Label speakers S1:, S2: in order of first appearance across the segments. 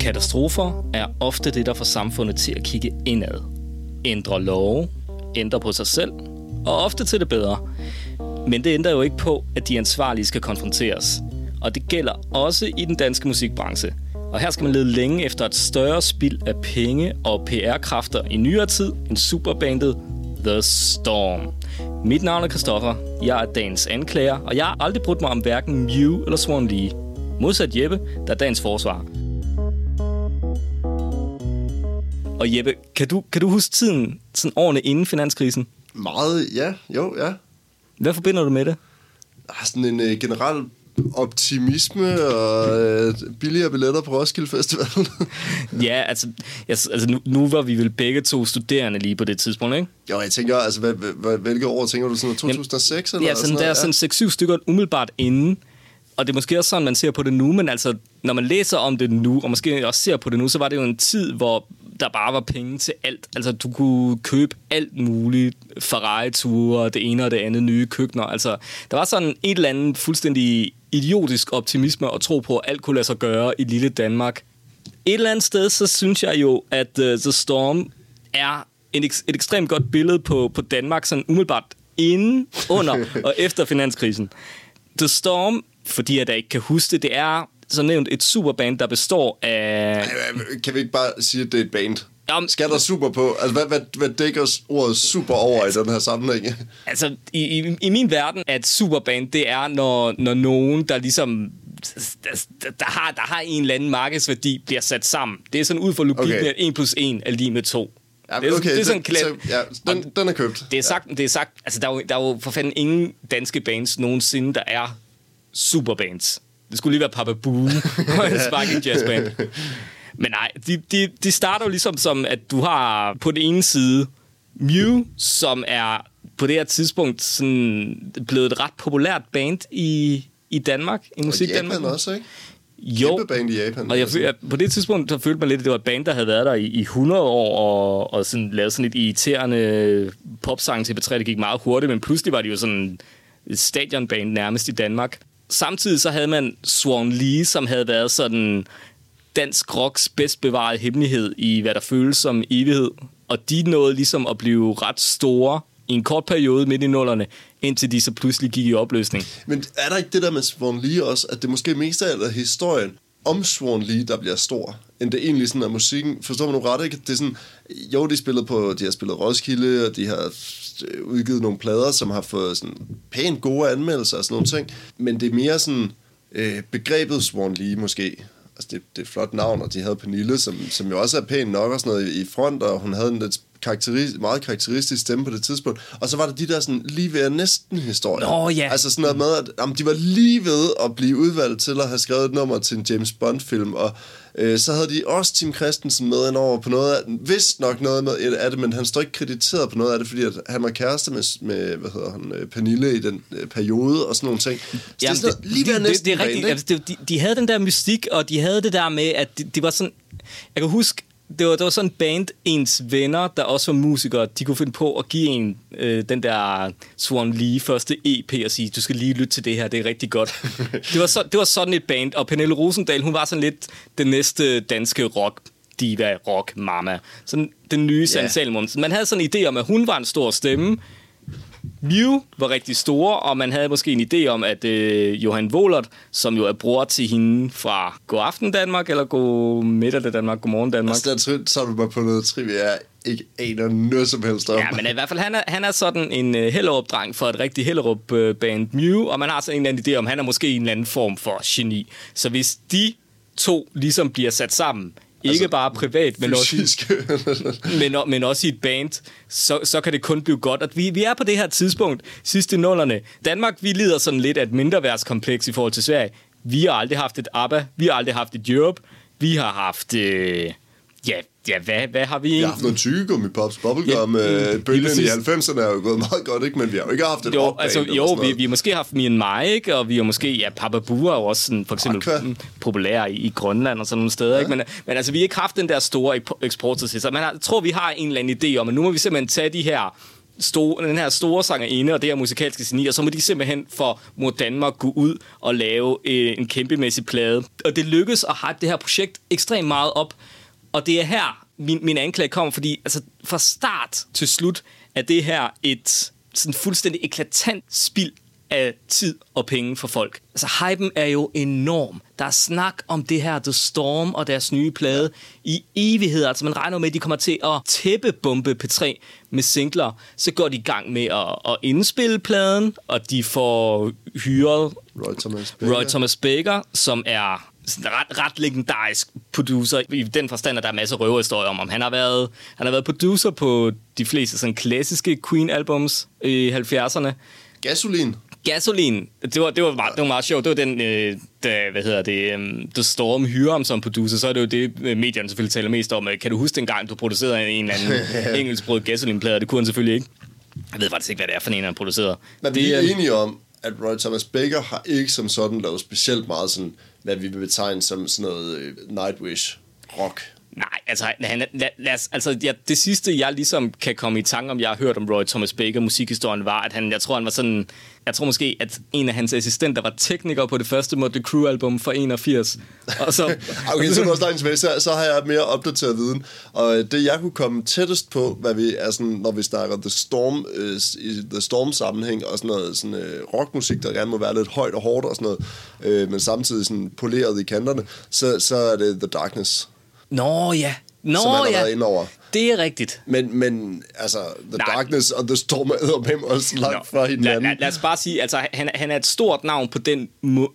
S1: Katastrofer er ofte det, der får samfundet til at kigge indad. Ændre love, ændre på sig selv, og ofte til det bedre. Men det ændrer jo ikke på, at de ansvarlige skal konfronteres. Og det gælder også i den danske musikbranche. Og her skal man lede længe efter et større spild af penge og PR-kræfter i nyere tid end superbandet The Storm. Mit navn er Christoffer, jeg er dagens anklager, og jeg har aldrig brudt mig om hverken Mew eller Swan Lee. Modsat Jeppe, der er dagens forsvar. Og Jeppe, kan du, kan du huske tiden, sådan årene inden finanskrisen?
S2: Meget, ja, jo, ja.
S1: Hvad forbinder du med det?
S2: Der er sådan en øh, generel optimisme og øh, billigere billetter på Roskilde Festival.
S1: ja, altså, yes, altså nu, nu var vi vel begge to studerende lige på det tidspunkt, ikke?
S2: Jo, jeg tænker, altså, hvad, hvad, hvilke år tænker du? Sådan 2006? Jamen,
S1: eller ja, sådan, sådan der er sådan 6-7 stykker umiddelbart inden. Og det er måske også sådan, man ser på det nu, men altså, når man læser om det nu, og måske også ser på det nu, så var det jo en tid, hvor der bare var penge til alt. Altså, du kunne købe alt muligt. Ferrari-ture, det ene og det andet, nye køkkener. Altså, der var sådan et eller andet fuldstændig idiotisk optimisme og tro på, at alt kunne lade sig gøre i lille Danmark. Et eller andet sted, så synes jeg jo, at uh, The Storm er en, et ekstremt godt billede på, på Danmark, sådan umiddelbart inden, under og efter finanskrisen. The Storm, fordi jeg da ikke kan huske det, det er så nævnt et superband, der består af...
S2: Kan vi ikke bare sige, at det er et band? Jamen, Skal der super på? Altså, hvad, hvad, hvad dækker ordet super over altså, i den her sammenhæng?
S1: Altså, i, i, i min verden, at superband, det er, når, når nogen, der ligesom der, der, har, der har en eller anden markedsværdi, bliver sat sammen. Det er sådan ud for logikken, okay. at 1 plus 1 er lige med 2.
S2: Ja, det er, okay, det er sådan klædt. Ja, den, den er købt.
S1: Det er sagt, ja. det er sagt altså der er, jo, der er jo for fanden ingen danske bands nogensinde, der er superbands. Det skulle lige være Papa Boo og en sparking jazzband. Men nej, de, de, de starter jo ligesom som, at du har på den ene side Mew, som er på det her tidspunkt sådan blevet et ret populært band i, i Danmark, i musik
S2: Og Japan også, ikke?
S1: Jo,
S2: Kæmpe band i Japan.
S1: Og jeg, jeg, på det tidspunkt så følte man lidt, at det var et band, der havde været der i, i 100 år, og, og sådan, lavet sådan et irriterende popsang til B3, det gik meget hurtigt, men pludselig var det jo sådan et stadionband nærmest i Danmark samtidig så havde man Swan Lee, som havde været sådan dansk rocks bedst bevarede hemmelighed i, hvad der føles som evighed. Og de nåede ligesom at blive ret store i en kort periode midt i nullerne, indtil de så pludselig gik i opløsning.
S2: Men er der ikke det der med Swan Lee også, at det måske mest af alt historien om Swan Lee, der bliver stor, end det egentlig sådan er musikken. Forstår man nu ret, ikke? Det er sådan, jo, de, spillede på, de har spillet Roskilde, og de har øh, udgivet nogle plader, som har fået sådan pænt gode anmeldelser og sådan nogle ting. Men det er mere sådan øh, begrebet Swan Lee måske. Altså det, det er et flot navn, og de havde Pernille, som, som jo også er pæn nok og sådan noget i front, og hun havde en lidt karakteris- meget karakteristisk stemme på det tidspunkt. Og så var der de der sådan lige ved næsten historier.
S1: Nå, ja.
S2: Altså sådan noget med, at jamen, de var lige ved at blive udvalgt til at have skrevet et nummer til en James Bond-film, og Øh, så havde de også Tim Christensen med ind over på noget af Vist nok noget med af det, men han står ikke krediteret på noget af det, fordi at han var kæreste med, med hvad hedder han, øh, Pernille i den øh, periode og sådan nogle ting. Så
S1: Jamen, det er sådan, lige det, det, det, er rigtigt. Altså, de, de havde den der mystik, og de havde det der med, at de, de var sådan... Jeg kan huske, det var, det var sådan en band, ens venner, der også var musikere, de kunne finde på at give en øh, den der Swan Lee første EP og sige, du skal lige lytte til det her, det er rigtig godt. det, var så, det var sådan et band, og Pernille Rosendal, hun var sådan lidt den næste danske rock diva, rock mama. Sådan den nye yeah. Salmon. Man havde sådan en idé om, at hun var en stor stemme, Mew var rigtig store, og man havde måske en idé om, at øh, Johan Wohlert, som jo er bror til hende fra God Aften Danmark, eller God Middag Danmark, God Morgen Danmark.
S2: Altså, der så er du bare på noget trivia, ikke aner noget som helst om.
S1: Ja, men i hvert fald, han er, han er sådan en uh, Hellerup-dreng for et rigtig Hellerup-band Mew, og man har sådan en eller anden idé om, han er måske en eller anden form for geni. Så hvis de to ligesom bliver sat sammen ikke altså, bare privat, men også, i, men, men også i et band, så, så kan det kun blive godt. Og vi, vi er på det her tidspunkt, sidste nullerne. Danmark, vi lider sådan lidt af et mindreværdskompleks i forhold til Sverige. Vi har aldrig haft et ABBA, vi har aldrig haft et Europe, vi har haft... Øh, ja, ja hvad, hvad har vi
S2: egentlig? Vi har haft nogle tyggegummi pops, bubblegum. Ja, mm, bølgen i 90'erne er jo gået meget godt, ikke? men vi har jo ikke haft et
S1: jo, altså, jo vi, vi har måske haft Mien Mai, ikke? og vi har måske, ja, Papa Bua er jo også sådan, for eksempel Aqua. populær i, i Grønland og sådan nogle steder, ja. ikke? Men, men altså, vi har ikke haft den der store eksport til så man har, tror, vi har en eller anden idé om, at nu må vi simpelthen tage de her store, den her store sangerinde og det her musikalske geni, og så må de simpelthen for Mor Danmark gå ud og lave øh, en kæmpemæssig plade. Og det lykkedes at hype det her projekt ekstremt meget op, og det er her, min, min anklage kommer, fordi altså, fra start til slut er det her et sådan fuldstændig eklatant spild af tid og penge for folk. Altså, hypen er jo enorm. Der er snak om det her The Storm og deres nye plade i evigheder. Altså, man regner med, at de kommer til at tæppebombe P3 med singler. Så går de i gang med at, at indspille pladen, og de får hyret
S2: Roy Thomas Baker.
S1: Roy Thomas Baker, som er ret, ret legendarisk producer i den forstand, at der er masser af røverhistorier om, om han har været, han har været producer på de fleste sådan klassiske Queen-albums i 70'erne.
S2: Gasolin.
S1: Gasoline, det var, det var, meget, det var meget sjovt. Det var den, øh, der, hvad hedder det, um, The Storm hyrer ham som producer. Så er det jo det, øh, medierne selvfølgelig taler mest om. Kan du huske dengang, du producerede en eller anden engelskbrød gasoline-plade? Det kunne han selvfølgelig ikke. Jeg ved faktisk ikke, hvad det er for en, han producerede.
S2: Men
S1: det,
S2: vi er
S1: øh,
S2: enige om, at Roy Thomas Baker har ikke som sådan lavet specielt meget sådan, hvad vi vil betegne som sådan noget øh, Nightwish rock.
S1: Nej, altså, han, lad, lad altså ja, det sidste, jeg ligesom kan komme i tanke om, jeg har hørt om Roy Thomas Baker, musikhistorien, var, at han, jeg tror, han var sådan, jeg tror måske, at en af hans assistenter var tekniker på det første Motley Crue-album fra 81. Og så,
S2: Okay, så, går jeg tilbage, så, så har jeg mere opdateret viden. Og øh, det, jeg kunne komme tættest på, hvad vi er sådan, når vi snakker The Storm, øh, i The Storm sammenhæng, og sådan noget sådan, øh, rockmusik, der gerne må være lidt højt og hårdt og sådan noget, øh, men samtidig sådan poleret i kanterne, så, så er det The Darkness,
S1: Nå ja, Nå
S2: som han har
S1: ja,
S2: været inde over.
S1: det er rigtigt.
S2: Men, men altså, The
S1: Nej.
S2: Darkness og The Storm er med også langt fra
S1: lad,
S2: hinanden.
S1: lad, lad os bare sige, altså han, han er et stort navn på den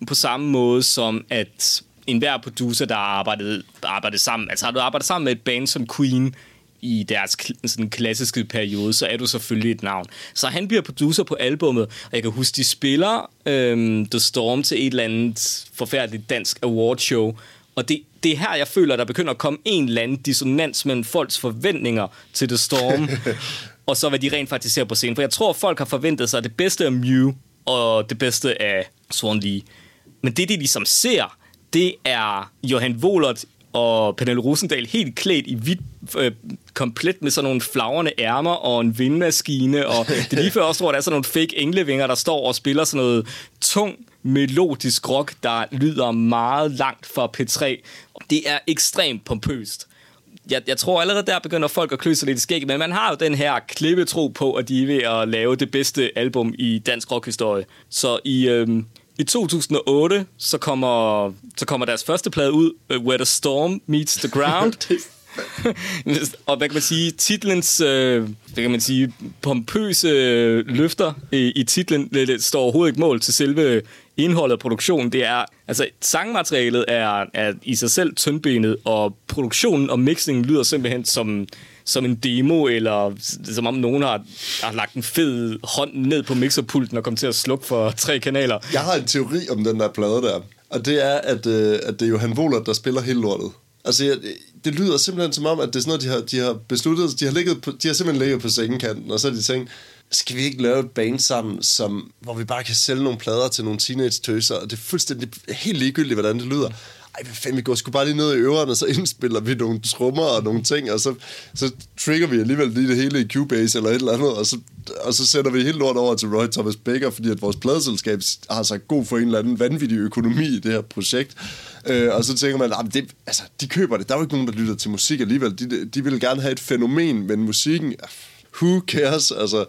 S1: på samme måde som at enhver producer, der har arbejdet, arbejdet sammen, altså har du arbejdet sammen med et band som Queen i deres sådan klassiske periode, så er du selvfølgelig et navn. Så han bliver producer på albummet, og jeg kan huske, de spiller øhm, The Storm til et eller andet forfærdeligt dansk awardshow, og det, det er her, jeg føler, der begynder at komme en eller anden dissonans mellem folks forventninger til The Storm, og så hvad de rent faktisk ser på scenen. For jeg tror, folk har forventet sig det bedste af Mew, og det bedste af Swan Lee. Men det, de ligesom ser, det er Johan Wohlert og Pernille Rosendal helt klædt i hvidt, øh, komplet med sådan nogle flagrende ærmer og en vindmaskine, og det lige før også tror, der er sådan nogle fake englevinger, der står og spiller sådan noget tung melodisk rock, der lyder meget langt fra P3. Det er ekstremt pompøst. Jeg, jeg tror allerede der begynder folk at klø sig lidt i skægget, men man har jo den her klippetro på, at de er ved at lave det bedste album i dansk rockhistorie. Så i, øhm, i 2008, så kommer, så kommer deres første plade ud, øh, Where the Storm Meets the Ground. og hvad kan man sige, titlens, øh, hvad kan man sige, pompøse øh, løfter i, i titlen, står overhovedet ikke mål til selve indholdet af produktionen. Det er, altså sangmaterialet er, er i sig selv tyndbenet, og produktionen og mixingen lyder simpelthen som, som en demo, eller som om nogen har, har lagt en fed hånd ned på mixerpulten og kommet til at slukke for tre kanaler.
S2: Jeg har en teori om den der plade der, og det er, at, øh, at det er Johan Wohlert, der spiller hele lortet. Altså, jeg, det lyder simpelthen som om, at det er sådan noget, de har, de har besluttet, de har, ligget på, de har simpelthen ligget på sengekanten, og så har de tænkt, skal vi ikke lave et band sammen, som, hvor vi bare kan sælge nogle plader til nogle teenage-tøser, og det er fuldstændig helt ligegyldigt, hvordan det lyder. Ej, hvad fanden, vi går sgu bare lige ned i øverne, og så indspiller vi nogle trommer og nogle ting, og så, så trigger vi alligevel lige det hele i Cubase eller et eller andet, og så, og så sender vi helt lort over til Roy Thomas Baker, fordi at vores pladeselskab har sagt god for en eller anden vanvittig økonomi i det her projekt. Øh, og så tænker man, ah, at det, altså, de køber det. Der er jo ikke nogen, der lytter til musik alligevel. De, de vil gerne have et fænomen, men musikken, who cares? Altså,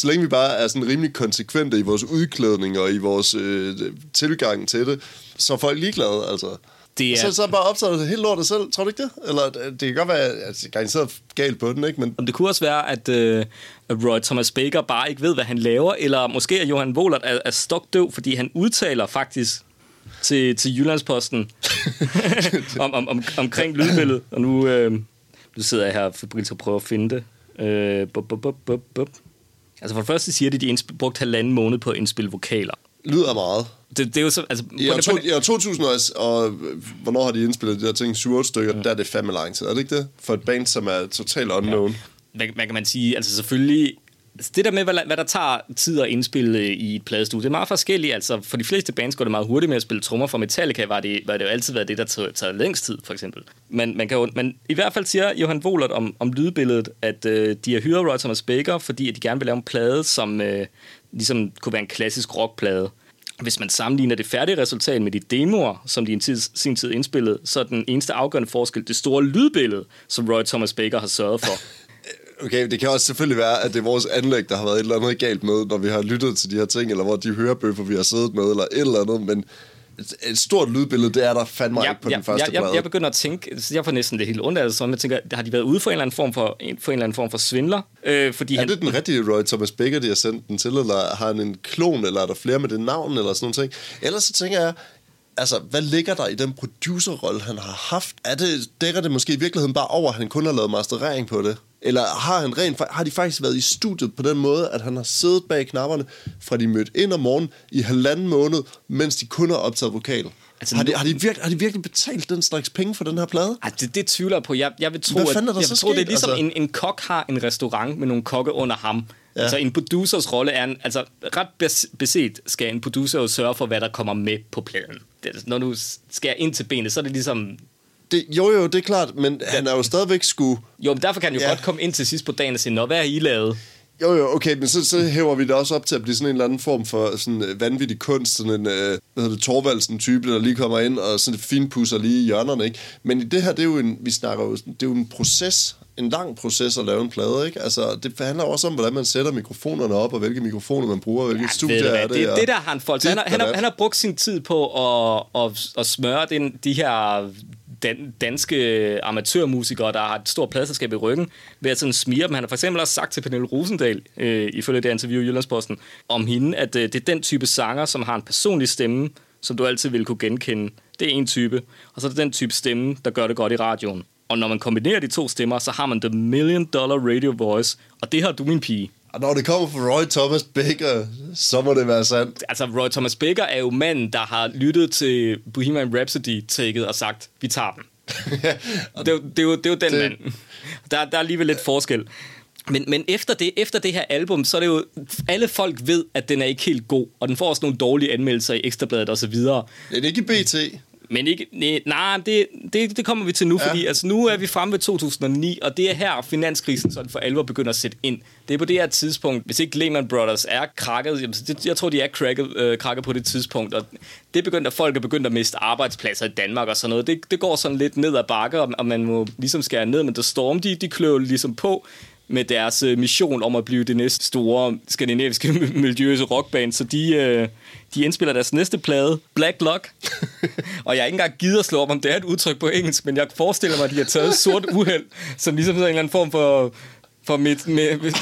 S2: så længe vi bare er sådan rimelig konsekvente i vores udklædning og i vores øh, tilgang til det, så er folk ligeglade, altså.
S1: Det er,
S2: så, så bare optaget det helt lortet selv, tror du ikke det? Eller øh, det kan godt være, at det er galt på den, ikke? Men
S1: Om det kunne også være, at, øh, at Roy Thomas Baker bare ikke ved, hvad han laver, eller måske at Johan Wohlert er, er stokdøv, fordi han udtaler faktisk til, til Jyllandsposten om, om, om, omkring lydbilledet. Og nu, øh, nu sidder jeg her febrilt og prøver at finde det. Øh, bup, bup, bup, bup. Altså for det første siger de, at de brugt halvanden måned på at indspille vokaler.
S2: lyder meget.
S1: Det, det er jo så... Altså,
S2: I år,
S1: det-
S2: to,
S1: på det-
S2: i år 2000, og, og øh, hvornår har de indspillet de der ting? 7 stykker, ja. der er det fandme lang tid, er det ikke det? For et band, som er totalt unknown.
S1: hvad, hvad kan man sige? Altså selvfølgelig det der med, hvad, hvad der tager tid at indspille øh, i et pladestudie, det er meget forskelligt. Altså, for de fleste bands går det meget hurtigt med at spille trommer. For Metallica var det, var det jo altid været det, der tager, tager længst tid, for eksempel. Men, man kan jo, men i hvert fald siger Johan Wohlert om, om lydbilledet, at øh, de har hyret Roy Thomas Baker, fordi at de gerne vil lave en plade, som øh, ligesom kunne være en klassisk rockplade. Hvis man sammenligner det færdige resultat med de demoer, som de i tid, sin tid indspillede, så er den eneste afgørende forskel det store lydbillede, som Roy Thomas Baker har sørget for.
S2: Okay, det kan også selvfølgelig være, at det er vores anlæg, der har været et eller andet galt med, når vi har lyttet til de her ting, eller hvor de hørebøffer, vi har siddet med, eller et eller andet, men et, et stort lydbillede, det er der fandme
S1: Ja,
S2: ikke på
S1: ja,
S2: den første
S1: jeg, jeg,
S2: plade.
S1: jeg begynder at tænke, jeg får næsten det helt ondt af det, så jeg tænker, har de været ude for en eller anden form for, en, for en eller anden form for svindler? Øh, fordi
S2: Er
S1: han,
S2: det den rigtige Roy Thomas Baker, de har sendt den til, eller har han en klon, eller er der flere med det navn, eller sådan noget ting? Ellers så tænker jeg, altså, hvad ligger der i den producerrolle, han har haft? Er det, dækker det måske i virkeligheden bare over, at han kun har lavet masterering på det? Eller har, han rent, har de faktisk været i studiet på den måde, at han har siddet bag knapperne, fra de mødte ind om morgenen i halvanden måned, mens de kun har optaget vokal?
S1: Altså,
S2: har, de, har, de virkelig, har de virkelig betalt den slags penge for den her plade?
S1: Ej, det, det tvivler jeg på. Jeg, jeg vil tro,
S2: Hvad
S1: at, jeg
S2: så
S1: vil tro det er ligesom
S2: Altså-
S1: en, en kok har en restaurant med nogle kokke under ham. Ja. Altså en producers rolle er en, altså ret bes- beset skal en producer jo sørge for, hvad der kommer med på pladen. Det, når du skærer ind til benet, så er det ligesom...
S2: Det, jo, jo, det er klart, men han er jo stadigvæk skulle...
S1: Jo, men derfor kan han jo
S2: Ja.
S1: ja. godt komme ind til sidst på dagen og sige, Nå, hvad har I lavet?
S2: Jo, jo, okay, men så, så hæver vi det også op til at blive sådan en eller anden form for sådan øh, vanvittig kunst, sådan en, øh, hvad hedder det, Torvaldsen-type, der lige kommer ind og sådan finpusser lige i hjørnerne, ikke? Men i det her, det er jo en, vi snakker jo, det er jo en proces, en lang proces at lave en plade, ikke? Altså, det handler også om, hvordan man sætter mikrofonerne op, og hvilke mikrofoner man bruger, og hvilke ja, studier
S1: du
S2: er det.
S1: det,
S2: og
S1: det der har han folk. Han han,
S2: og
S1: har, han har brugt sin tid på at, at, at smøre den, de her dan, danske amatørmusikere, der har et stort pladselskab i ryggen, ved at sådan smire dem. Han har for eksempel også sagt til Pernille Rosendal, øh, ifølge det interview i Jyllandsposten, om hende, at øh, det er den type sanger, som har en personlig stemme, som du altid vil kunne genkende. Det er en type. Og så er det den type stemme, der gør det godt i radioen. Og når man kombinerer de to stemmer, så har man the million dollar radio voice, og det har du, min pige.
S2: Og når det kommer fra Roy Thomas Baker, så må det være sandt.
S1: altså Roy Thomas Baker er jo manden, der har lyttet til Bohemian Rhapsody-tækket og sagt, vi tager den.
S2: Og
S1: Det, er jo- det, er jo, det er jo den
S2: Det-
S1: mand. Der, der er alligevel lidt forskel. Men, men efter, det, efter det her album, så er det jo, alle folk ved, at den er ikke helt god, og den får også nogle dårlige anmeldelser i Ekstrabladet og så videre.
S2: det er ikke BT.
S1: Men ikke, nej, nej det, det, det kommer vi til nu,
S2: Ja.
S1: fordi altså, nu er vi fremme ved 2009, og det er her finanskrisen sådan for alvor begynder at sætte ind. Det er på det her tidspunkt, hvis ikke Lehman Brothers er krakket, jamen, så det, jeg tror, de er krakket, øh, krakket på det tidspunkt, og det er begyndt, at folk er begyndt at miste arbejdspladser i Danmark og sådan noget. Det, det går sådan lidt ned ad bakke, og, og man må ligesom skære ned, men der Storm, de, de kløver ligesom på med deres øh, mission om at blive det næste store skandinaviske miljøse rockband, så de, øh, de indspiller deres næste plade, Black Luck. og jeg har ikke engang givet at slå op, om det er et udtryk på engelsk, men jeg forestiller mig, at de har taget sort uheld, som ligesom sådan en eller anden form for, for mit, med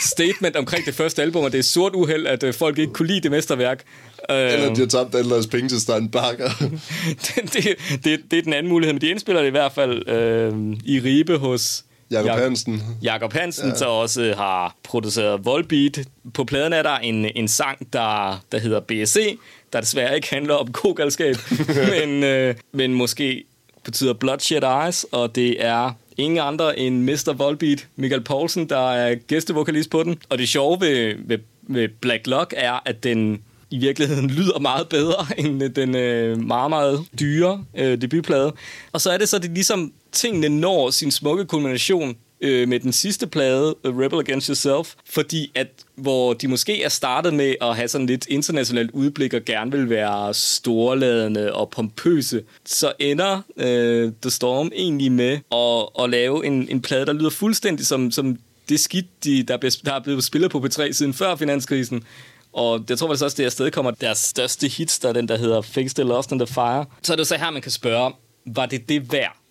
S1: statement omkring det første album, og det er sort uheld, at øh, folk ikke kunne lide det mesterværk.
S2: Eller de har tabt alle deres penge til Stein Bakker.
S1: det, det, det, det er den anden mulighed, men de indspiller det i hvert fald øh, i Ribe hos
S2: Jakob
S1: Jak-
S2: Hansen.
S1: Jakob Hansen, ja. der også har produceret Volbeat. På pladen er der en, en sang, der, der hedder BSC, der desværre ikke handler om kogalskab, men, øh, men måske betyder Bloodshed Eyes, og det er ingen andre end Mr. Volbeat, Michael Poulsen, der er gæstevokalist på den. Og det sjove ved, ved, ved Black Luck er, at den i virkeligheden lyder meget bedre end den øh, meget, meget dyre øh, debutplade. Og så er det så, det ligesom tingene når sin smukke kulmination øh, med den sidste plade, Rebel Against Yourself, fordi at hvor de måske er startet med at have sådan lidt internationalt udblik og gerne vil være storladende og pompøse, så ender øh, The Storm egentlig med at, at lave en, en plade, der lyder fuldstændig som, som det skidt, de, der, er, der er blevet spillet på P3 siden før finanskrisen. Og jeg tror faktisk også, det afsted kommer deres største hits, der er den, der hedder Fix the Lost in the Fire. Så er det så her, man kan spørge, var det det værd?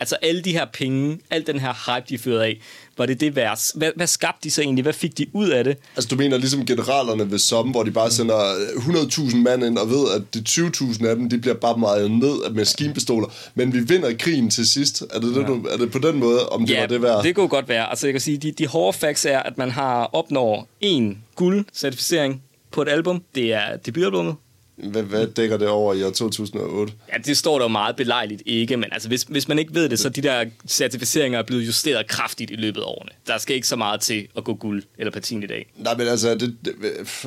S1: Altså alle de her penge, al den her hype, de førte af, var det det værd? Hvad, hvad skabte de så egentlig? Hvad fik de ud af det?
S2: Altså, du mener ligesom generalerne ved Somme, hvor de bare sender 100.000 mand ind og ved, at de 20.000 af dem, de bliver bare meget ned af maskinpistoler. Men vi vinder krigen til sidst. Er det, det, du, er det på den måde, om det
S1: ja,
S2: var det værd?
S1: det kunne godt være. Altså jeg kan sige, de, de hårde facts er, at man har opnår en guld-certificering på et album. Det er debutalbummet.
S2: Hvad, hvad dækker det over i år 2008?
S1: Ja, det står der jo meget belejligt ikke, men altså, hvis, hvis man ikke ved det, så de der certificeringer er blevet justeret kraftigt i løbet af årene. Der skal ikke så meget til at gå guld eller platin i dag.
S2: Nej, men altså, det, det,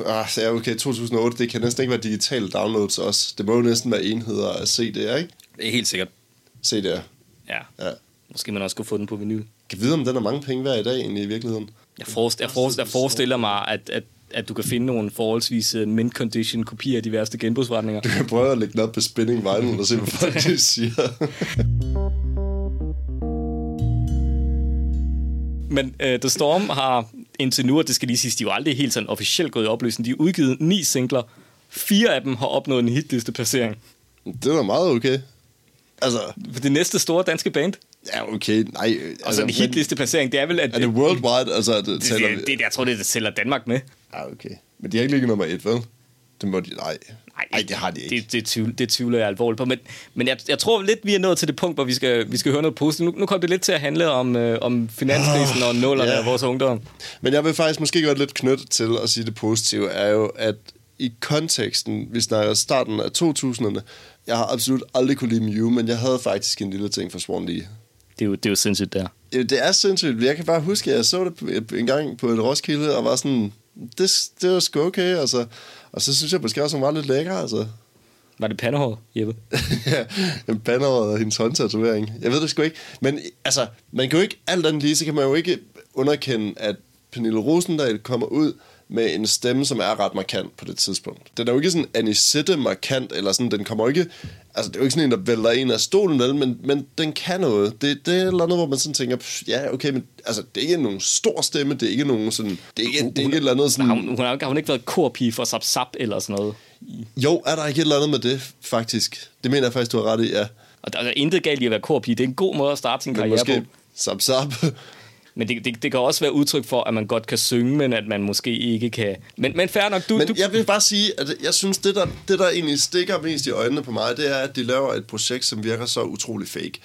S2: ah, ja, okay, 2008, det kan næsten ikke være digitale downloads også. Det må jo næsten være enheder af CD'er, ikke?
S1: Det er helt sikkert.
S2: CD'er.
S1: Ja.
S2: Ja.
S1: Måske man også kunne få den på vinyl.
S2: Kan vide, om den er mange penge værd i dag egentlig i virkeligheden?
S1: Jeg, forest, jeg, forest, jeg forestiller mig, at, at, at du kan finde nogle forholdsvis uh, mint condition kopier af de værste genbrugsforretninger.
S2: Du kan prøve at lægge den op på spinning vinyl og se, hvad folk de siger.
S1: Men uh, The Storm har indtil nu, og det skal lige siges, de er jo aldrig helt sådan officielt gået i opløsning. De har udgivet ni singler. Fire af dem har opnået en hitlisteplacering.
S2: det er da meget okay. Altså,
S1: For det næste store danske band.
S2: ja, okay, nej. øh,
S1: Altså, en
S2: men-
S1: hitlisteplacering, det er vel, at...
S2: Er det worldwide? Altså, det,
S1: det, det, det, jeg tror, det, det tæller Danmark med.
S2: Ja, okay. Men de har ikke ligget nummer et, vel? Det må de... Nej. Nej, det har de ikke.
S1: Det, det, tvivl, det tvivler jeg alvorligt på. Men, men jeg, jeg tror lidt, vi er nået til det punkt, hvor vi skal, vi skal høre noget positivt. Nu, nu kommer det lidt til at handle om, øh, om finanskrisen og nullerne
S2: ja.
S1: af vores ungdom.
S2: Men jeg vil faktisk måske godt lidt knytte til at sige det positive, er jo, at i konteksten, vi snakker starten af 2000'erne, jeg har absolut aldrig kunne lide Mew, men jeg havde faktisk en lille ting for Swan Lee.
S1: Det er jo, det er jo sindssygt der.
S2: Det er sindssygt. Jeg kan bare huske, at jeg så det en gang på et Roskilde, og var sådan, det, det var sgu okay, altså. Og så synes jeg måske også, hun var lidt lækker, altså.
S1: Var det pandehår, Jeppe?
S2: ja, en banderåd og hendes håndtatovering. Jeg ved det sgu ikke. Men altså, man kan jo ikke, alt andet lige, så kan man jo ikke underkende, at Pernille Rosendal kommer ud med en stemme, som er ret markant på det tidspunkt. Den er jo ikke sådan anisette markant, eller sådan, den kommer ikke, altså det er jo ikke sådan en, der vælter en af stolen, vel, men, men den kan noget. Det, det er noget, hvor man sådan tænker, pff, ja, okay, men altså, det er ikke nogen stor stemme, det er ikke nogen sådan, det er ikke, det er ikke et eller andet sådan...
S1: Har hun, hun, har, har hun ikke været korpige for Zap Zap eller sådan noget?
S2: Jo, er der ikke et eller andet med det, faktisk? Det mener jeg faktisk, du har ret i, ja.
S1: Og der er intet galt i at være korpige. Det er en god måde at starte sin
S2: Men
S1: karriere
S2: måske,
S1: på.
S2: sap, sap.
S1: Men det, det, det kan også være udtryk for, at man godt kan synge, men at man måske ikke kan... Men, men fair nok, du...
S2: Men
S1: du
S2: jeg vil bare sige, at jeg synes, det der, det der egentlig stikker mest i øjnene på mig, det er, at de laver et projekt, som virker så utrolig fake.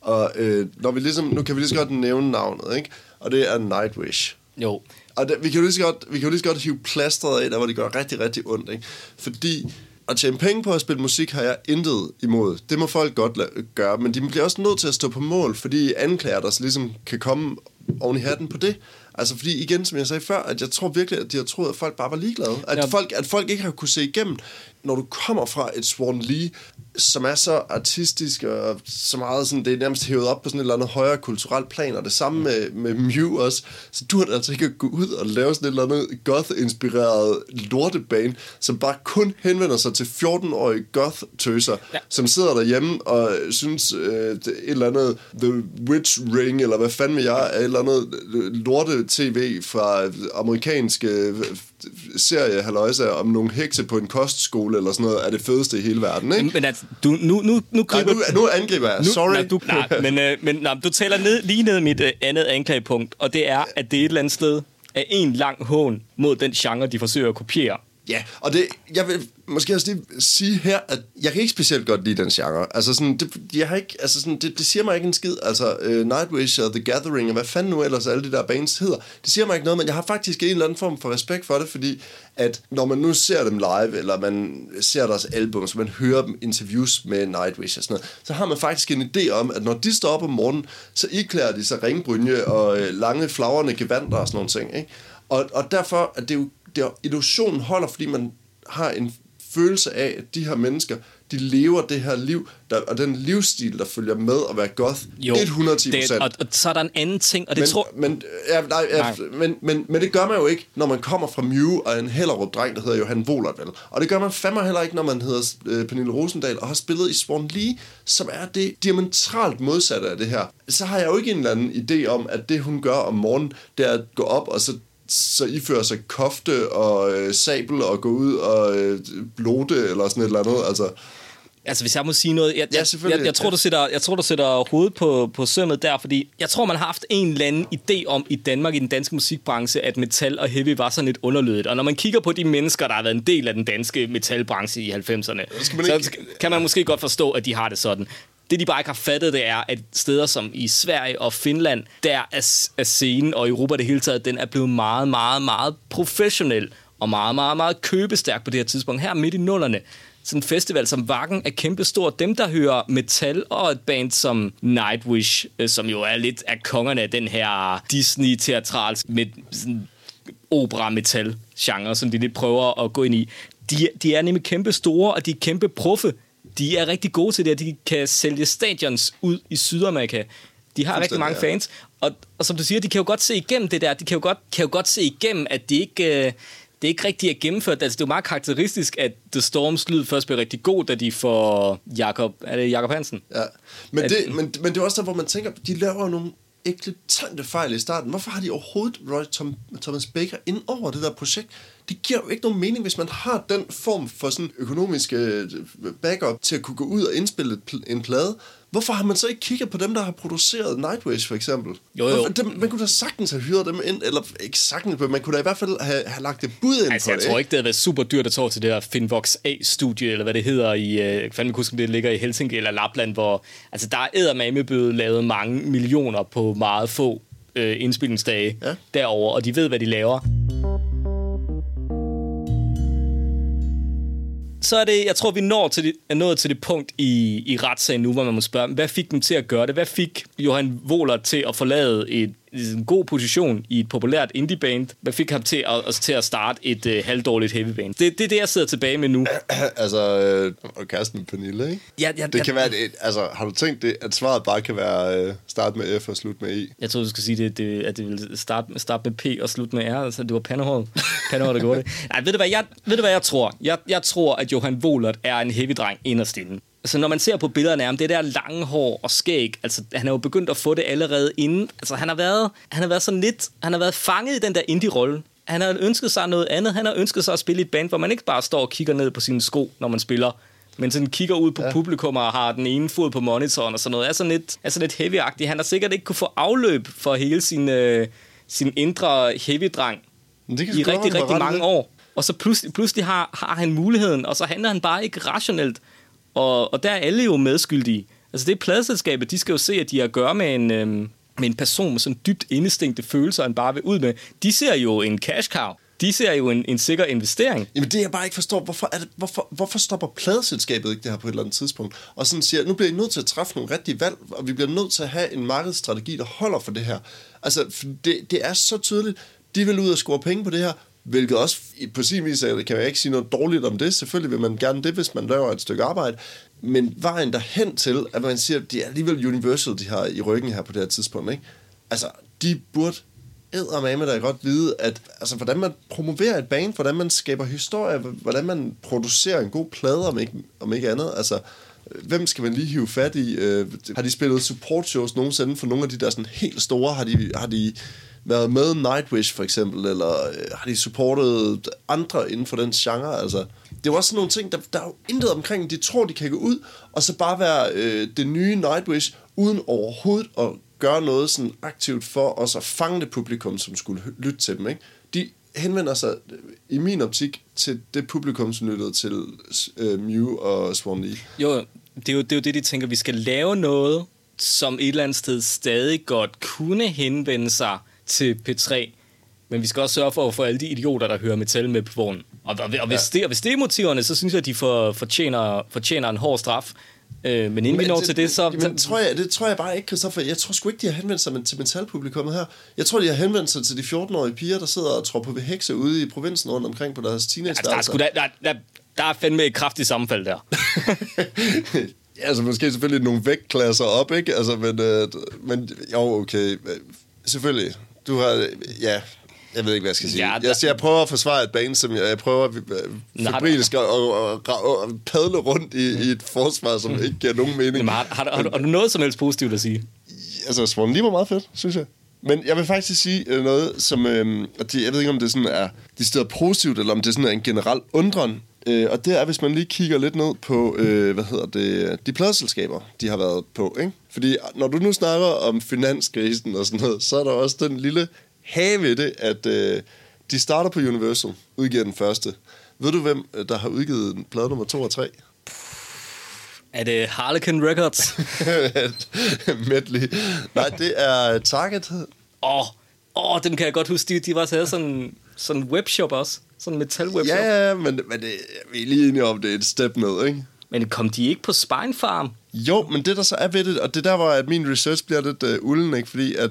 S2: Og øh, når vi ligesom, nu kan vi lige så godt nævne navnet, ikke? Og det er Nightwish.
S1: Jo.
S2: Og det, vi kan jo lige så godt, vi kan jo lige så godt hive plasteret af, der hvor det gør rigtig, rigtig ondt, ikke? Fordi at tjene penge på at spille musik har jeg intet imod. Det må folk godt la- gøre, men de bliver også nødt til at stå på mål, fordi anklager, der ligesom kan komme oven i hatten på det. Altså fordi igen, som jeg sagde før, at jeg tror virkelig, at de har troet, at folk bare var ligeglade. At,
S1: Ja.
S2: folk, at folk ikke har kunne se igennem, når du kommer fra et Swan Lee, som er så artistisk og så meget sådan, det er nærmest hævet op på sådan et eller andet højere kulturelt plan, og det samme med, med Mew også. Så du har altså ikke at gå ud og lave sådan et eller andet goth-inspireret lortebane, som bare kun henvender sig til 14-årige goth-tøser,
S1: Ja.
S2: som sidder derhjemme og synes øh, et eller andet The Witch Ring, eller hvad fanden jeg, er et eller andet lorte-tv fra amerikanske øh, serie, halløjsa, om nogle hekse på en kostskole, eller sådan noget, er det fedeste i hele verden, ikke?
S1: Men altså, du, nu, nu, nu
S2: Nej,
S1: griber...
S2: nu, nu angriber jeg.
S1: Nu,
S2: Sorry.
S1: Nej, du, nej, men, øh, men nej, du taler ned, lige ned mit øh, andet anklagepunkt, og det er, at det er et eller andet sted er en lang hån mod den genre, de forsøger at kopiere.
S2: Ja, og det, jeg vil måske også lige sige her, at jeg kan ikke specielt godt lide den genre. Altså sådan, det, jeg har ikke, altså sådan, det, det siger mig ikke en skid. Altså uh, Nightwish og The Gathering og hvad fanden nu ellers alle de der bands hedder. Det siger mig ikke noget, men jeg har faktisk en eller anden form for respekt for det, fordi at når man nu ser dem live, eller man ser deres album, så man hører dem interviews med Nightwish og sådan noget, så har man faktisk en idé om, at når de står op om morgenen, så iklæder de sig ringbrynje og øh, lange flagrende gevanter og sådan nogle ting. Ikke? Og, og derfor er det jo det, er- illusionen holder, fordi man har en følelse af, at de her mennesker, de lever det her liv, der, og den livsstil, der følger med at være goth, 110
S1: det, og, og så er der en anden ting, og det
S2: men,
S1: tror...
S2: men, ja, nej, ja,
S1: Nej.
S2: Men, men, men det gør man jo ikke, når man kommer fra Mew og en Hellerup-dreng, der hedder Johan Wohlert, vel? Og det gør man fandme heller ikke, når man hedder øh, Pernille Rosendal og har spillet i Swan Lee, som er det diametralt modsatte af det her. Så har jeg jo ikke en eller anden idé om, at det hun gør om morgenen, det er at gå op og så så iføre sig kofte og øh, sabel og gå ud og øh, blote eller sådan et eller andet. Altså,
S1: Altså, hvis jeg må sige noget, jeg,
S2: Ja,
S1: jeg, jeg, jeg, tror, du sætter, jeg tror, du sætter hovedet på, på sømmet der, fordi jeg tror, man har haft en eller anden idé om i Danmark, i den danske musikbranche, at metal og heavy var sådan lidt underlødigt. Og når man kigger på de mennesker, der har været en del af den danske metalbranche i 90'erne,
S2: skal man
S1: så
S2: ikke-
S1: kan man måske godt forstå, at de har det sådan. Det, de bare ikke har fattet, det er, at steder som i Sverige og Finland, der er, er scenen og Europa det hele taget, den er blevet meget, meget, meget professionel og meget, meget, meget købestærk på det her tidspunkt. Her midt i nullerne, sådan en festival som Vakken er kæmpestor. Dem, der hører metal og et band som Nightwish, øh, som jo er lidt af kongerne af den her Disney-teatrals med sådan opera-metal-genre, som de lidt prøver at gå ind i. De, de er nemlig kæmpe store, og de er kæmpe proffe. De er rigtig gode til det, at de kan sælge stadions ud i Sydamerika. De har rigtig mange fans, og, og som du siger, de kan jo godt se igennem det der. De kan jo godt, kan jo godt se igennem, at det ikke... Øh, det er ikke rigtig er gennemført. Altså, det er jo meget karakteristisk, at The Storms lyd først bliver rigtig god, da de får Jakob, er det Jakob Hansen?
S2: Ja, men
S1: At-
S2: det, men, men det er også der, hvor man tænker, de laver nogle eklatante fejl i starten. Hvorfor har de overhovedet Roy Tom, Thomas Baker ind over det der projekt? Det giver jo ikke nogen mening, hvis man har den form for sådan økonomisk øh, backup til at kunne gå ud og indspille en plade. Hvorfor har man så ikke kigget på dem, der har produceret Nightwish, for eksempel?
S1: Jo, jo.
S2: Hvorfor, dem, man kunne da sagtens have hyret dem ind, eller ikke sagtens, men man kunne da i hvert fald have, have lagt et bud ind
S1: Altså,
S2: på
S1: jeg
S2: det.
S1: tror ikke, det havde været super dyrt at tage til det her Finvox A-studie, eller hvad det hedder i, øh, jeg fandme huske, det ligger i Helsinki eller Lapland, hvor, altså, der er eddermame blevet lavet mange millioner på meget få øh, indspillingsdage
S2: Ja.
S1: derover, og de ved, hvad de laver. Så er det, jeg tror, vi når til det, er nået til det punkt i, i retssagen nu, hvor man må spørge, hvad fik dem til at gøre det? Hvad fik Johan Wohler til at forlade et, en god position i et populært indieband? Hvad fik ham til at, til at starte et uh, halvdårligt heavyband? Det, det er det, jeg sidder tilbage med nu.
S2: altså, øh, og kæresten med Pernille, ikke?
S1: Ja, ja,
S2: Det
S1: ja.
S2: kan være, det, altså, har du tænkt det, at svaret bare kan være øh, start med F og slut med E?
S1: Jeg tror du skulle sige, det, det, at det ville starte, starte med P og slutte med R. Altså, det var pandehåret. Pandehåret, der gjorde det. Nej, ved du hvad jeg, ved du, hvad jeg tror? Jeg, jeg tror, at Johan Wohlert er en heavy-dreng inderst inde. Altså, når man ser på billederne af ham, det der lange hår og skæg, altså, han er jo begyndt at få det allerede inden. Altså, han har været, han har været sådan lidt, han har været fanget i den der indie-rolle. Han har ønsket sig noget andet. Han har ønsket sig at spille i et band, hvor man ikke bare står og kigger ned på sine sko, når man spiller, men sådan kigger ud på ja. publikum og har den ene fod på monitoren og sådan noget. Er sådan lidt, er sådan lidt heavy-agtig. Han har sikkert ikke kunne få afløb for hele sin, øh, sin indre heavy-dreng i rigtig, rigtig mange år. Og så pludselig, pludselig har, har han muligheden, og så handler han bare ikke rationelt. Og, og der er alle jo medskyldige. Altså det er pladselskabet, de skal jo se, at de har at gøre med en, øhm, med en person med sådan dybt indestængte følelser, han bare vil ud med. De ser jo en cash cow. De ser jo en, en sikker investering.
S2: Jamen det jeg bare ikke forstår, hvorfor, er det, hvorfor, hvorfor stopper pladeselskabet ikke det her på et eller andet tidspunkt? Og sådan siger, nu bliver I nødt til at træffe nogle rigtige valg, og vi bliver nødt til at have en markedsstrategi, der holder for det her. Altså, det, det er så tydeligt, de vil ud og score penge på det her, hvilket også på sin vis er- kan jeg ikke sige noget dårligt om det. Selvfølgelig vil man gerne det, hvis man laver et stykke arbejde. Men vejen derhen til, at man siger, at det er alligevel Universal, de har i ryggen her på det her tidspunkt, ikke? Altså, de burde eddermame da godt vide, at altså, hvordan man promoverer et band, hvordan man skaber historie, hvordan man producerer en god plade, om ikke, om ikke andet. Altså, hvem skal man lige hive fat i? Øh, har de spillet support shows nogensinde for nogle af de der sådan helt store? Har de, har de været med Nightwish for eksempel, eller øh, har de supportet andre inden for den genre? Altså, det er jo også sådan nogle ting, der, der er jo intet omkring, de tror, de kan gå ud, og så bare være øh, det nye Nightwish, uden overhovedet at gøre noget sådan aktivt for os at fange det publikum, som skulle lytte til dem. Ikke? De henvender sig øh, i min optik til det publikum, som lyttede til øh, Mew og Swan Lee.
S1: Jo, det er jo, det er jo det, de tænker, vi skal lave noget, som et eller andet sted stadig godt kunne henvende sig til P3, men vi skal også sørge for at få alle de idioter, der hører metal med på vognen. Og, og, og, hvis, det, og hvis det er motiverne, så synes jeg, at de for, fortjener, fortjener en hård straf. Øh, men inden vi når til det, så...
S2: Men, tror jeg, det tror jeg bare ikke, Christoffer. Jeg tror sgu ikke, de har henvendt sig til metalpublikummet her. Jeg tror, de har henvendt sig til de 14-årige piger, der sidder og tror på ved hekse ude i provinsen rundt omkring på deres teenage
S1: altså, der, er sgu, da, der, der, der er fandme et kraftigt sammenfald der.
S2: Ja, altså måske selvfølgelig nogle vægtklasser op, ikke? Altså, men, øh, men jo, okay. Selvfølgelig. Du har, ja, jeg ved ikke, hvad jeg skal sige.
S1: Ja, der-
S2: jeg, jeg prøver at forsvare et band, som jeg, jeg prøver øh, febrilsk at, at, at, at padle rundt i, i et forsvar, som ikke giver nogen mening.
S1: Jamen, har, har, har, du- har du noget som helst positivt at sige?
S2: altså, Swan lige var meget fedt, synes jeg. Men jeg vil faktisk sige øh, noget, som... Øh, og det, jeg ved ikke, om det sådan er det stedet positivt, eller om det sådan er en generel undren. Øh, og det er, hvis man lige kigger lidt ned på, øh, hvad hedder det, de pladeselskaber, de har været på, ikke? Fordi når du nu snakker om finanskrisen og sådan noget, så er der også den lille have ved det, at øh, de starter på Universal, udgiver den første. Ved du, hvem øh, der har udgivet plade nummer 2 og 3?
S1: Er det Harlequin Records?
S2: Medley. Nej, det er Target.
S1: Åh, oh, oh, dem kan jeg godt huske. De, de var havde sådan sådan webshop også. Sådan en metal webshop.
S2: Ja, ja, men, men det, vi er lige enige om, det er et step ned, ikke?
S1: Men kom de ikke på Spine Farm?
S2: Jo, men det der så er ved det, og det der, hvor at min research bliver lidt uh, ulden, ikke? Fordi at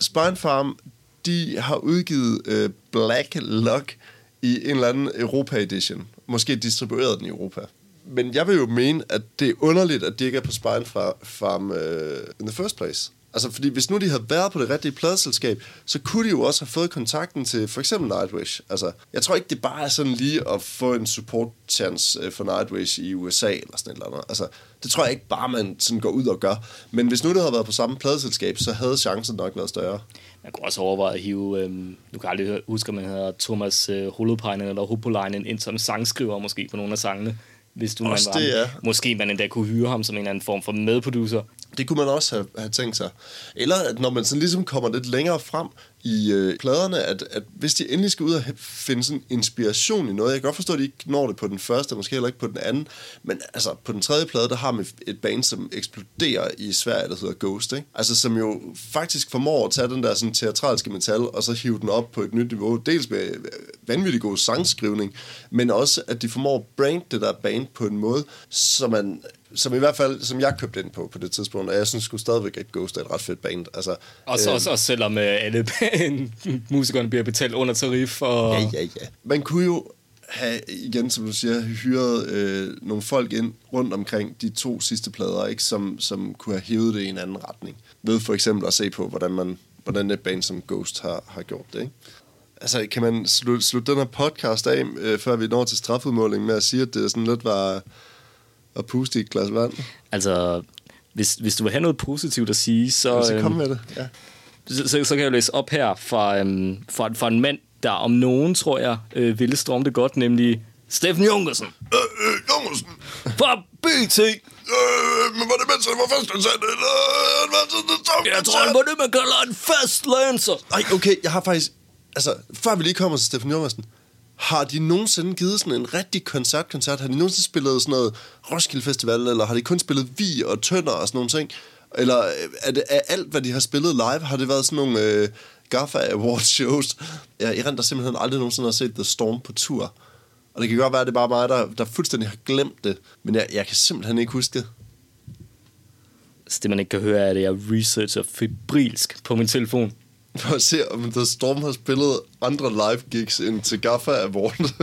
S2: Spine Farm, de har udgivet øh, Black Luck i en eller anden Europa Edition. Måske distribueret den i Europa. Men jeg vil jo mene, at det er underligt, at de ikke er på Spine Farm uh, øh, in the first place. Altså, fordi hvis nu de havde været på det rigtige pladeselskab, så kunne de jo også have fået kontakten til for eksempel Nightwish. Altså, jeg tror ikke, det bare er sådan lige at få en support chance for Nightwish i USA eller sådan et eller andet. Altså, det tror jeg ikke bare, man sådan går ud og gør. Men hvis nu det havde været på samme pladeselskab, så havde chancen nok været større.
S1: Man kunne også overveje at hive, øhm, du kan aldrig huske, at man hedder Thomas øh, Holopainen eller Hopolainen ind som sangskriver måske på nogle af sangene hvis du man var,
S2: det, ja.
S1: Måske man endda kunne hyre ham som en eller anden form for medproducer.
S2: Det kunne man også have, have tænkt sig. Eller at når man sådan ligesom kommer lidt længere frem i øh, pladerne, at, at hvis de endelig skal ud og finde sådan inspiration i noget, jeg kan godt forstå, at de ikke når det på den første, måske heller ikke på den anden, men altså på den tredje plade, der har man et band, som eksploderer i Sverige, der hedder Ghost, ikke? Altså som jo faktisk formår at tage den der sådan teatralske metal, og så hive den op på et nyt niveau, dels med vanvittig god sangskrivning, men også at de formår at brand det der band på en måde, så man som i hvert fald, som jeg købte ind på på det tidspunkt, og jeg synes sgu stadigvæk, at Ghost er et ret fedt band. Altså,
S1: også, øh, også, også selvom øh, alle musikerne bliver betalt under tarif. Og...
S2: Ja, ja, ja. Man kunne jo have, igen som du siger, hyret øh, nogle folk ind rundt omkring de to sidste plader, ikke, som, som kunne have hævet det i en anden retning. Ved for eksempel at se på, hvordan, man, hvordan et band som Ghost har, har gjort det. Ikke? Altså, kan man slutte, slutte den her podcast af, øh, før vi når til strafudmåling, med at sige, at det sådan lidt var at puste i et glas vand?
S1: Altså, hvis, hvis du vil have noget positivt at sige, så...
S2: Ja, så kom med det, ja.
S1: Så, så, så kan jeg læse op her fra, øhm, fra, fra en mand, der om nogen, tror jeg, øh, ville storme det godt, nemlig Steffen Jungersen.
S2: Øh, øh, Jungersen!
S1: Fra BT!
S2: Øh, men var det mens han var fastansat, eller han var sådan
S1: Jeg tror, han var det, man kalder en fast lancer.
S2: Ej, okay, jeg har faktisk... Altså, før vi lige kommer til Steffen Jungersen, har de nogensinde givet sådan en rigtig koncertkoncert? Har de nogensinde spillet sådan noget Roskilde Festival, eller har de kun spillet Vi og Tønder og sådan nogle ting? Eller er det er alt, hvad de har spillet live, har det været sådan nogle øh, Gaffa Awards shows? Jeg erindrer simpelthen aldrig nogensinde har set The Storm på tur. Og det kan godt være, at det er bare mig, der, der fuldstændig har glemt det. Men jeg, jeg kan simpelthen ikke huske det.
S1: Så det, man ikke kan høre, er, at jeg researcher febrilsk på min telefon.
S2: For at se, om The Storm har spillet andre live gigs end til Gaffa Award.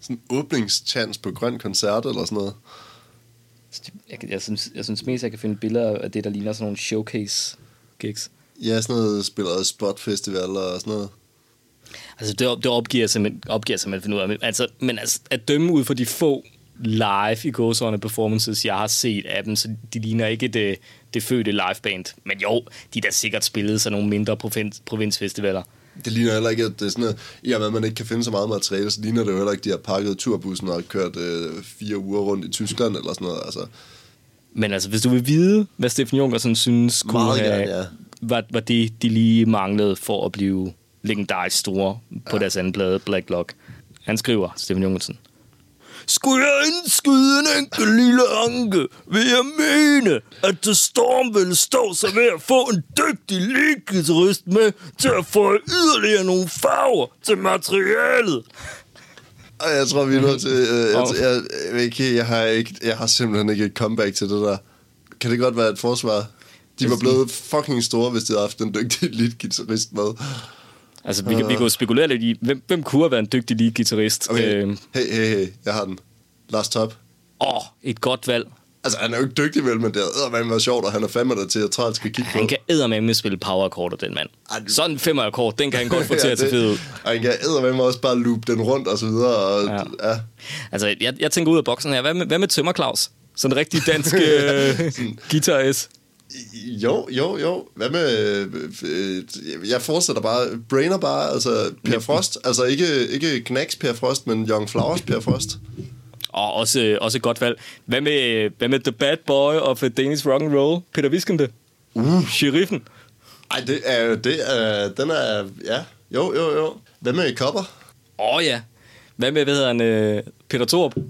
S2: sådan en åbningschance på Grøn Koncert eller sådan noget.
S1: Jeg, jeg, synes, jeg synes mest, jeg kan finde billeder af det, der ligner sådan nogle showcase gigs.
S2: Ja, sådan noget spiller spot festival og sådan noget.
S1: Altså, det, det opgiver jeg simpelthen, opgiver jeg simpelthen finde ud af. Altså, men altså, at dømme ud for de få live i gåsøjne performances, jeg har set af dem, så de ligner ikke det, det fødte liveband. Men jo, de der sikkert spillet sig nogle mindre provins, provinsfestivaler.
S2: Det ligner heller ikke, at det er sådan noget, i og med, at man ikke kan finde så meget materiale, så ligner det jo heller ikke, at de har pakket turbussen og kørt øh, fire uger rundt i Tyskland eller sådan noget. Altså.
S1: Men altså, hvis du vil vide, hvad Steffen Junkersen synes, kunne
S2: Meget
S1: have,
S2: gerne, ja.
S1: var, var det, de lige manglede for at blive legendarisk store på ja. deres anden plade, Black Lock. Han skriver, Steffen Jungersen. Skulle jeg indskyde en enkelt lille anke, vil jeg mene, at The Storm ville stå sig ved at få en dygtig leadguitarist med til at få yderligere nogle farver til materialet.
S2: Og jeg tror, vi er nødt til... Øh, jeg, jeg, jeg, ikke, jeg, har ikke, jeg har simpelthen ikke et comeback til det der. Kan det godt være et forsvar? De var blevet fucking store, hvis de havde haft en dygtig lead-guitarist med.
S1: Altså, vi, kan, vi jo spekulere lidt i, hvem, hvem kunne have været en dygtig lead-guitarist?
S2: Okay,
S1: Øhm,
S2: hey, hey, hey, jeg har den. Lars Top.
S1: Åh, oh, et godt valg.
S2: Altså, han er jo ikke dygtig vel, men det er været sjovt, og han er fandme der til at træde skal kigge på.
S1: Han kan eddermame spille power den mand.
S2: Ej, du-
S1: Sådan en femmer akkord, den kan han godt få til at se fed ud.
S2: Og han kan eddermame også bare loop den rundt og så videre. Og,
S1: Ja.
S2: ja. ja.
S1: Altså, jeg, jeg tænker ud af boksen her. Hvad med, hvad med Tømmer Claus? Sådan en rigtig dansk øh, guitarist.
S2: Jo, jo, jo. Hvad med... øh, øh, Jeg fortsætter bare. Brainer bare, altså Per Frost. Altså ikke, ikke Knacks Per Frost, men Young Flowers Per Frost.
S1: Og også, også et godt valg. Hvad med, hvad med The Bad Boy of Danish Rock and Roll? Peter Viskende. Uh. Sheriffen.
S2: Ej, det er... Det er den er... Ja, jo, jo, jo. Hvad med Copper?
S1: Åh oh, ja. Hvad med, hvad hedder han, øh, Peter Thorup?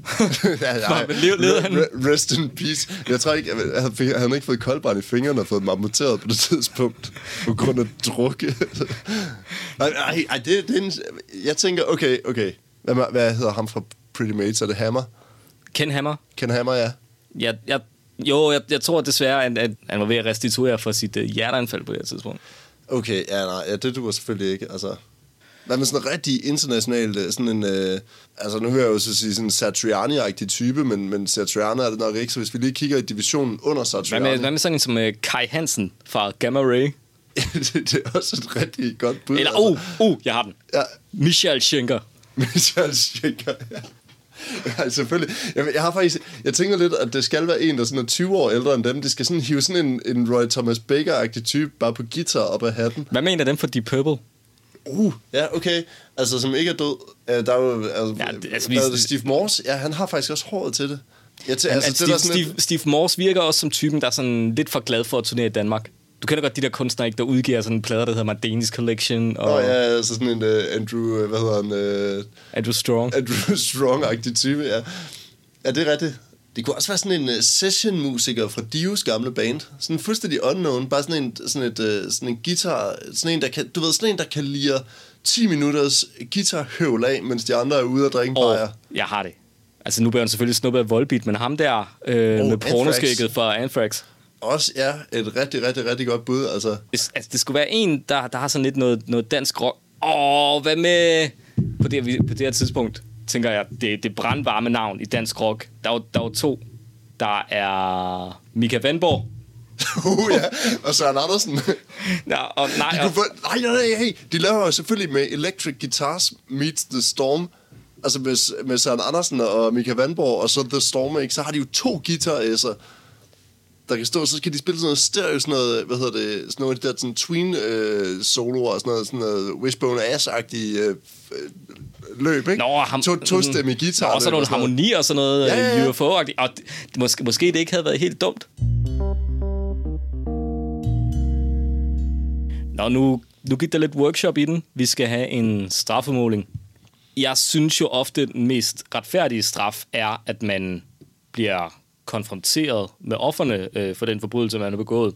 S2: ja,
S1: ja. Led han?
S2: Rest in peace. Jeg tror ikke, han havde, han havde ikke fået koldbrand i fingrene og fået dem amputeret på det tidspunkt, på grund af drukke. nej, nej, ej, det, det er en, jeg tænker, okay, okay. Hvad, hvad hedder ham fra Pretty Mates? Er det Hammer?
S1: Ken Hammer.
S2: Ken Hammer, ja.
S1: Jeg, jeg, jo, jeg, jeg tror desværre, at, at han var ved at restituere for sit uh, hjerteanfald på det her tidspunkt.
S2: Okay, ja, nej, ja, det duer selvfølgelig ikke. Altså, hvad med sådan en rigtig international, sådan en, øh, altså nu hører jeg jo så sige sådan en Satriani-agtig type, men, men Satriani er det nok ikke, så hvis vi lige kigger i divisionen under Satriani.
S1: Hvad med, hvad med sådan en som uh, Kai Hansen fra Gamma Ray?
S2: det, er også et rigtig godt bud.
S1: Eller, oh, oh, jeg har den.
S2: Ja.
S1: Michael Schenker.
S2: Michael Schenker, ja. Ja, selvfølgelig. Jeg, jeg har faktisk, jeg tænker lidt, at det skal være en, der sådan er 20 år ældre end dem. Det skal sådan hive sådan en, en Roy Thomas Baker-agtig type, bare på guitar op af hatten.
S1: Hvad mener dem for Deep Purple?
S2: Uh, ja, okay. Altså, som ikke er død. Uh, der er jo, altså, ja, det, altså, der er det Steve Morse. Ja, han har faktisk også håret til det.
S1: Jeg tæ- altså, Steve, det Steve, et... Steve Morse virker også som typen, der er sådan lidt for glad for at turnere i Danmark. Du kender godt de der kunstnere, ikke, der udgiver sådan en plade, der hedder Mardenis Collection.
S2: Og... Nå ja, altså sådan en uh, Andrew, hvad hedder han? Uh,
S1: Andrew Strong.
S2: Andrew Strong-agtig type, ja. Ja, det er rigtigt. Det kunne også være sådan en uh, session-musiker fra Dios gamle band. Sådan en fuldstændig unknown. Bare sådan en, sådan et, uh, sådan en guitar... Sådan en, der kan, du ved, sådan en, der kan lire 10 minutters guitarhøvl af, mens de andre er ude og drikke
S1: oh,
S2: bajer.
S1: jeg har det. Altså, nu bliver han selvfølgelig snuppet af Volbeat, men ham der øh, oh, med pornoskægget fra Anthrax.
S2: Også, ja, et rigtig, rigtig, rigtig godt bud, altså.
S1: Det, altså, det skulle være en, der, der har sådan lidt noget, noget dansk rock. Åh, hvad med... På det, på det her tidspunkt, tænker jeg, det, det brandvarme navn i dansk rock. Der var, der var to. Der er Mika Vandborg.
S2: uh, ja, og Søren Andersen.
S1: ja, og nej,
S2: de
S1: og...
S2: Få, nej, nej, nej. De laver jo selvfølgelig med Electric Guitars Meets The Storm. Altså med, med Søren Andersen og Mika Vandborg, og så The Storm, ikke? Så har de jo to guitar der kan stå, så kan de spille sådan noget stereo, sådan noget, hvad hedder det, sådan noget, der sådan tween øh, solo og sådan noget, sådan noget Wishbone Ass-agtig øh, løb, ikke?
S1: Nå, ham,
S2: to, to stemme guitar.
S1: Og så nogle harmonier og sådan noget ja, ja, ja. UFO-agtigt. Og det, måske, måske det ikke havde været helt dumt. Nå, nu, nu gik der lidt workshop i den. Vi skal have en straffemåling. Jeg synes jo ofte, den mest retfærdige straf er, at man bliver konfronteret med offerne øh, for den forbrydelse, man har begået.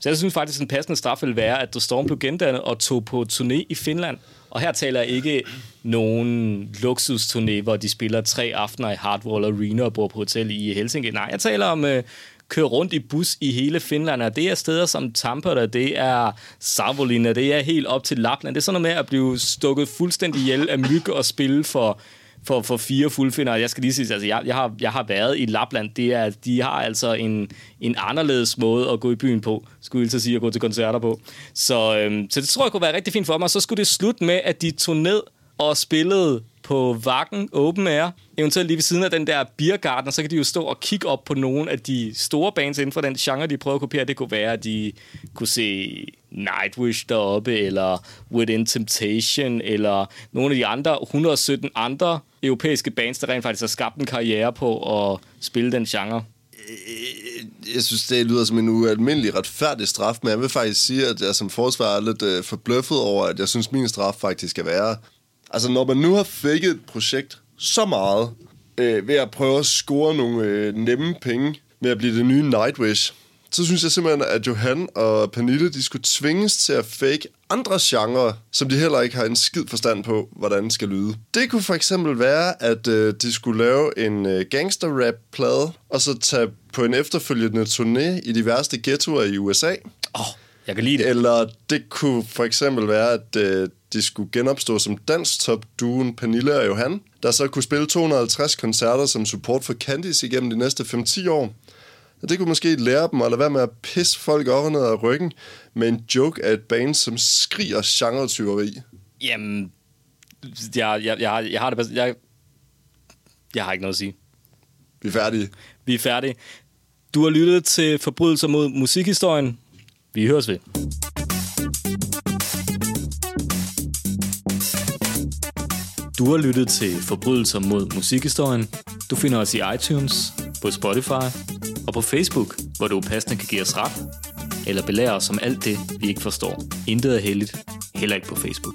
S1: Så jeg synes faktisk, at en passende straf ville være, at The Storm blev gendannet og tog på turné i Finland. Og her taler jeg ikke nogen luksusturné, hvor de spiller tre aftener i Hardwall Arena og bor på hotel i Helsinki. Nej, jeg taler om øh, køre rundt i bus i hele Finland, og det er steder som Tampere, det er Savolina, det er helt op til Lapland. Det er sådan noget med at blive stukket fuldstændig ihjel af myg og spille for for, for fire fuldfinder. Jeg skal lige sige, altså jeg, jeg, har, jeg har været i Lapland. Det er, de har altså en, en anderledes måde at gå i byen på, skulle jeg så sige, at gå til koncerter på. Så, øhm, så det tror jeg kunne være rigtig fint for mig. Så skulle det slutte med, at de tog ned og spillede på Vakken Open Air, eventuelt lige ved siden af den der Biergarten, og så kan de jo stå og kigge op på nogle af de store bands inden for den genre, de prøver at kopiere. Det kunne være, at de kunne se Nightwish deroppe, eller Within Temptation, eller nogle af de andre, 117 andre europæiske bands, der rent faktisk har skabt en karriere på at spille den genre.
S2: Øh, jeg synes, det lyder som en ualmindelig retfærdig straf, men jeg vil faktisk sige, at jeg som forsvar er lidt øh, forbløffet over, at jeg synes, min straf faktisk skal være Altså, når man nu har faked et projekt så meget, øh, ved at prøve at score nogle øh, nemme penge med at blive det nye Nightwish, så synes jeg simpelthen, at Johan og Pernille, de skulle tvinges til at fake andre genrer, som de heller ikke har en skid forstand på, hvordan det skal lyde. Det kunne for eksempel være, at øh, de skulle lave en øh, gangster-rap-plade, og så tage på en efterfølgende turné i de værste ghettoer i USA. Åh,
S1: oh, jeg kan lide det.
S2: Eller det kunne for eksempel være, at øh, de skulle genopstå som dansk-top-duen Pernille og Johan, der så kunne spille 250 koncerter som support for Candice igennem de næste 5-10 år. Og det kunne måske lære dem at lade være med at pisse folk over ned ad ryggen med en joke af et band, som skriger genre-tyveri.
S1: Jamen, jeg, jeg, jeg, jeg har det jeg, jeg har ikke noget at sige.
S2: Vi er færdige.
S1: Vi er færdige. Du har lyttet til Forbrydelser mod musikhistorien. Vi høres ved. Du har lyttet til Forbrydelser mod musikhistorien. Du finder os i iTunes, på Spotify og på Facebook, hvor du passende kan give os ret, eller belære os om alt det, vi ikke forstår. Intet er heldigt, heller ikke på Facebook.